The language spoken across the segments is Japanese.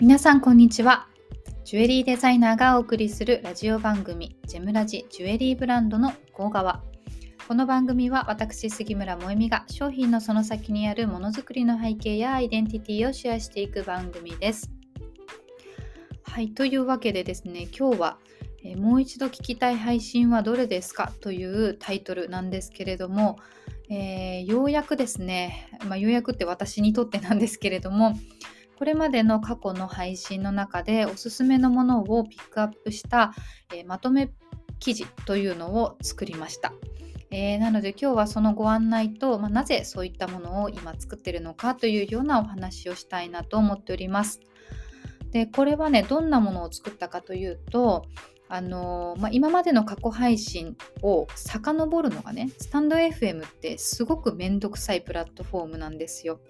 皆さんこんにちは。ジュエリーデザイナーがお送りするラジオ番組ジェムラジジュエリーブランドの向こう側この番組は私杉村萌実が商品のその先にあるものづくりの背景やアイデンティティをシェアしていく番組です。はいというわけでですね今日はえもう一度聞きたい配信はどれですか？というタイトルなんですけれども、えー、ようやくですね、まあ、ようやくって私にとってなんですけれどもこれまでの過去の配信の中でおすすめのものをピックアップした、えー、まとめ記事というのを作りました。えー、なので今日はそのご案内と、まあ、なぜそういったものを今作ってるのかというようなお話をしたいなと思っております。でこれはねどんなものを作ったかというとあのまあ、今までの過去配信を遡るのがねスタンド FM ってすごくめんどくさいプラットフォームなんですよ。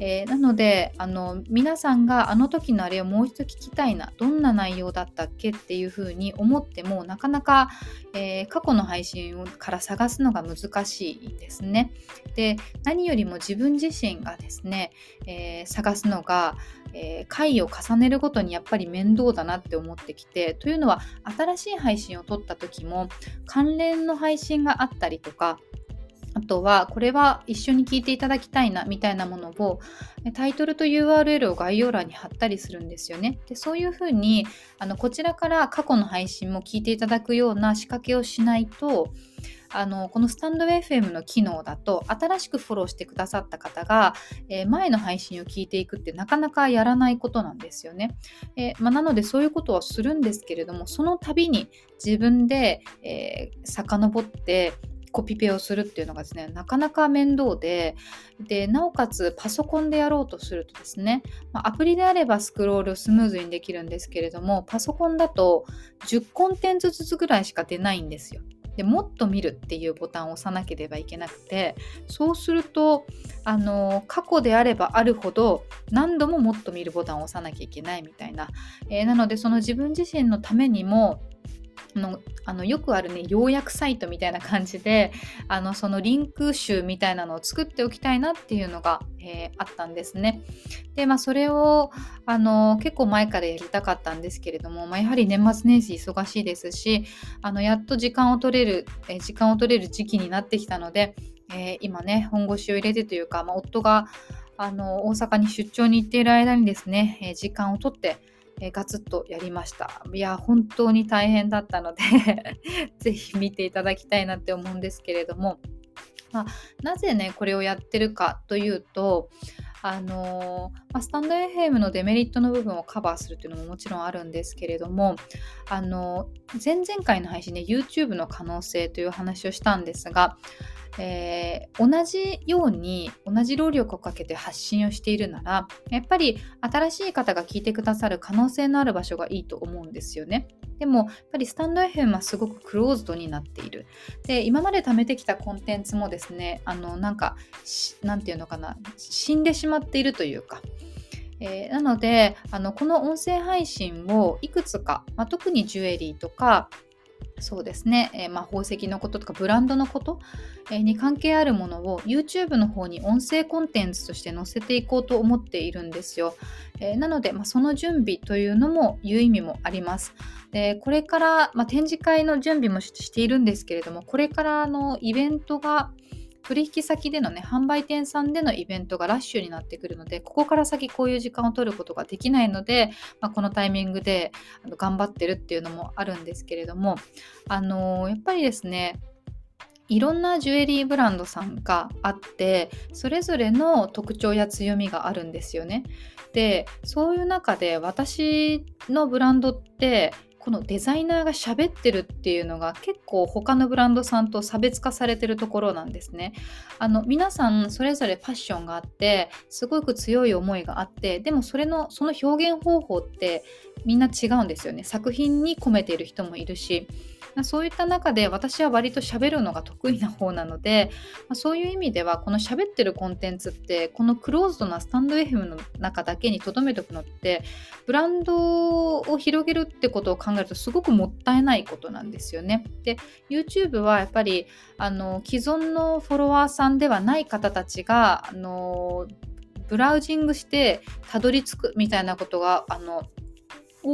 えー、なのであの皆さんがあの時のあれをもう一度聞きたいなどんな内容だったっけっていうふうに思ってもなかなか、えー、過去の配信から探すのが難しいですね。で何よりも自分自身がですね、えー、探すのが、え回を重ねるごとにやっぱり面倒だなって思ってきてというのは新しい配信を撮った時も関連の配信があったりとかあとはこれは一緒に聞いていただきたいなみたいなものをタイトルと URL を概要欄に貼ったりするんですよね。でそういうふうにあのこちらから過去の配信も聞いていただくような仕掛けをしないとあのこのスタンド FM の機能だと新しくフォローしてくださった方が、えー、前の配信を聞いていくってなかなかやらないことなんですよね。えー、まあ、なのでそういうことはするんですけれどもその度に自分で、えー、遡ってコピペをするっていうのがですねなかなか面倒ででなおかつパソコンでやろうとするとですね、ま、アプリであればスクロールスムーズにできるんですけれどもパソコンだと10コンテンツずつぐらいしか出ないんですよ。でもっと見るっていうボタンを押さなければいけなくてそうするとあの過去であればあるほど何度ももっと見るボタンを押さなきゃいけないみたいな、えー、なのでその自分自身のためにものあのよくあるね要約サイトみたいな感じであのそのリンク集みたいなのを作っておきたいなっていうのが、えー、あったんですね。でまあそれをあの結構前からやりたかったんですけれども、まあ、やはり年末年始忙しいですしあのやっと時間を取れる、えー、時間を取れる時期になってきたので、えー、今ね本腰を入れてというか、まあ、夫があの大阪に出張に行っている間にですね、え時間を取ってえー、ガツッとやりました。いや、本当に大変だったので 是非見ていただきたいなって思うんですけれども、まあ、なぜね、これをやってるかというと、あのまあ、スタンド FM のデメリットの部分をカバーするっていうのももちろんあるんですけれども、あの前々回の配信で YouTube の可能性という話をしたんですが、えー、同じように同じ労力をかけて発信をしているならやっぱり新しい方が聞いてくださる可能性のある場所がいいと思うんですよね。でもやっぱりスタンド FM はすごくクローズドになっている。で今まで貯めてきたコンテンツもですねあのなんか何ていうのかな死んでしまっているというか。えー、なのであのこの音声配信をいくつか、まあ、特にジュエリーとかそうですね、えー、まあ、宝石のこととかブランドのこと、えー、に関係あるものを YouTube の方に音声コンテンツとして載せていこうと思っているんですよ。えー、なので、まあ、その準備というのもいう意味もあります。でこれから、まあ、展示会の準備もしているんですけれどもこれからのイベントが取引先でのね、販売店さんでのイベントがラッシュになってくるので、ここから先こういう時間を取ることができないので、まあ、このタイミングで頑張ってるっていうのもあるんですけれども、あのー、やっぱりですね、いろんなジュエリーブランドさんがあってそれぞれの特徴や強みがあるんですよね。でそういう中で私のブランドってこのデザイナーが喋ってるっていうのが結構他のブランドさんと差別化されてるところなんですね。あの皆さんそれぞれファッションがあってすごく強い思いがあってでもそれのその表現方法ってみんな違うんですよね。作品に込めている人もいるしそういった中で私は割と喋るのが得意な方なので、まあ、そういう意味ではこの喋ってるコンテンツってこのクローズドなスタンド FM の中だけに留めておくのってブランドを広げるってことを考えるとすごくもったいないことなんですよね。で YouTube はやっぱりあの既存のフォロワーさんではない方たちがあのブラウジングしてたどり着くみたいなことがあの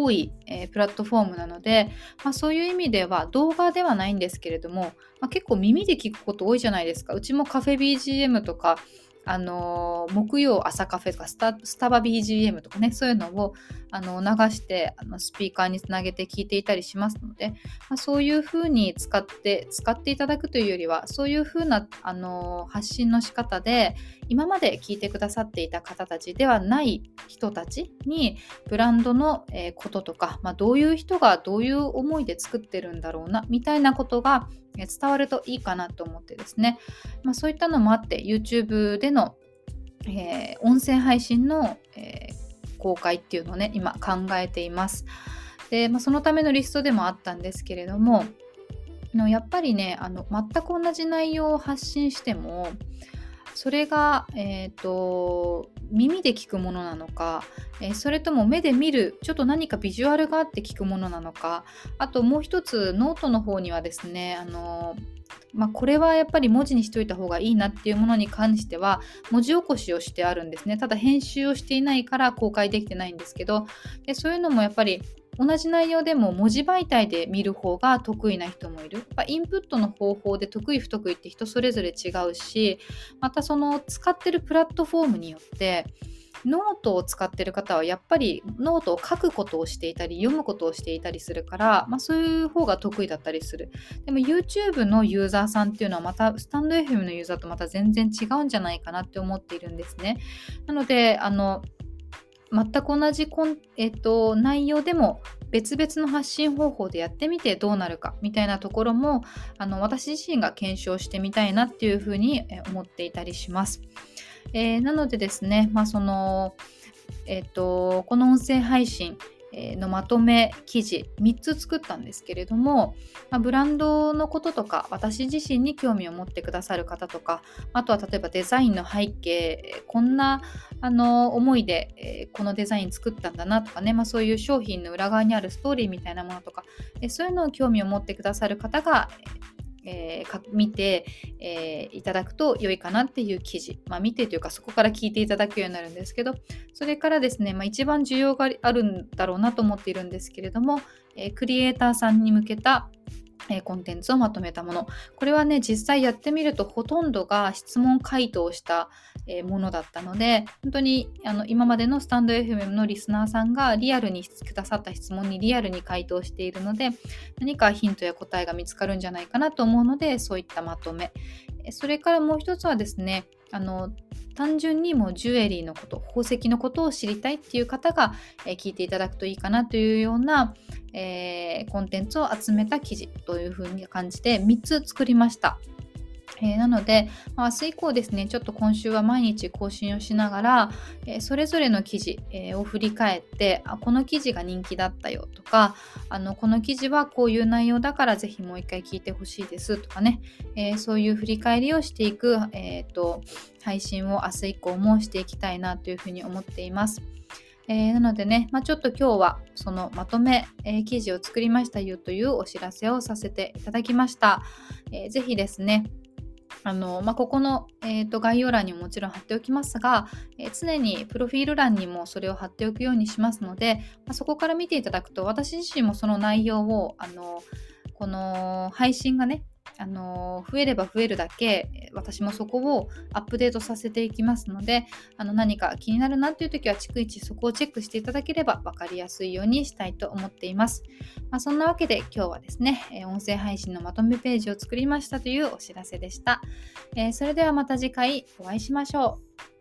多い、えー、プラットフォームなので、まあ、そういう意味では動画ではないんですけれども、まあ、結構耳で聞くこと多いじゃないですか。うちもカフェ BGM とかあの木曜朝カフェとかスタスタバ BGM とかねそういうのをあの流してあのスピーカーにつなげて聞いていたりしますので、まあ、そういう風に使って使っていただくというよりはそういう風なあの発信の仕方で今まで聞いてくださっていた方たちではない人たちにブランドの、こととか、まあ、どういう人がどういう思いで作ってるんだろうなみたいなことが伝わるといいかなと思ってですね、まあ、そういったのもあって YouTube での、えー、音声配信の、えー、公開っていうのをね今考えています。で、まあ、そのためのリストでもあったんですけれどもやっぱりねあの全く同じ内容を発信してもそれが、えーと、耳で聞くものなのか、えー、それとも目で見るちょっと何かビジュアルがあって聞くものなのかあともう一つノートの方にはですねあのまあ、これはやっぱり文字にしといた方がいいなっていうものに関しては文字起こしをしてあるんですね。ただ編集をしていないから公開できてないんですけどでそういうのもやっぱり同じ内容でも文字媒体で見る方が得意な人もいる。インプットの方法で得意不得意って人それぞれ違うし、またその使ってるプラットフォームによって、ノートを使ってる方はやっぱりノートを書くことをしていたり読むことをしていたりするから、まあ、そういう方が得意だったりするでも YouTube のユーザーさんっていうのはまたスタンド FM のユーザーとまた全然違うんじゃないかなって思っているんですねなのであの全く同じコン、えっと、内容でも別々の発信方法でやってみてどうなるかみたいなところもあの私自身が検証してみたいなっていうふうに思っていたりします。えー、なのでですね、まあ、そのえっと、この音声配信、のまとめ記事3つ作ったんですけれども、まあ、ブランドのこととか私自身に興味を持ってくださる方とかあとは例えばデザインの背景こんなあの思いで、このデザイン作ったんだなとかね、まあ、そういう商品の裏側にあるストーリーみたいなものとか、そういうのを興味を持ってくださる方がえー、見て、えー、いただくと良いかなっていう記事、まあ、見てというかそこから聞いていただくようになるんですけどそれからですね、まあ、一番需要があるんだろうなと思っているんですけれども、えー、クリエイターさんに向けたえコンテンツをまとめたもの。これはね、実際やってみるとほとんどが質問回答した、えものだったので、本当にあの今までのスタンド FM のリスナーさんがリアルにくださった質問にリアルに回答しているので、何かヒントや答えが見つかるんじゃないかなと思うので、そういったまとめ。それからもう一つはですね、あの単純にもジュエリーのこと宝石のことを知りたいっていう方が、え、聞いていただくといいかなというような、えー、コンテンツを集めた記事というふうに感じて3つ作りました。えー、なので、まあ、明日以降ですね、ちょっと今週は毎日更新をしながら、えー、それぞれの記事、えー、を振り返ってあ、この記事が人気だったよとか、あのこの記事はこういう内容だからぜひもう一回聞いてほしいですとかね、えそういう振り返りをしていく、えーと、配信を明日以降もしていきたいなというふうに思っています。えー、なのでね、まあ、ちょっと今日はそのまとめ、えー、記事を作りましたよというお知らせをさせていただきました。えー、ぜひですね、あのまあ、ここの、えーと、概要欄にももちろん貼っておきますが、えー、常にプロフィール欄にもそれを貼っておくようにしますので、まあ、そこから見ていただくと私自身もその内容をあのこの配信がねあの増えれば増えるだけ私もそこをアップデートさせていきますのであの何か気になるなという時は逐一そこをチェックしていただければ分かりやすいようにしたいと思っています、まあ、そんなわけで今日はですね音声配信のまとめページを作りましたというお知らせでした、えー、それではまた次回お会いしましょう。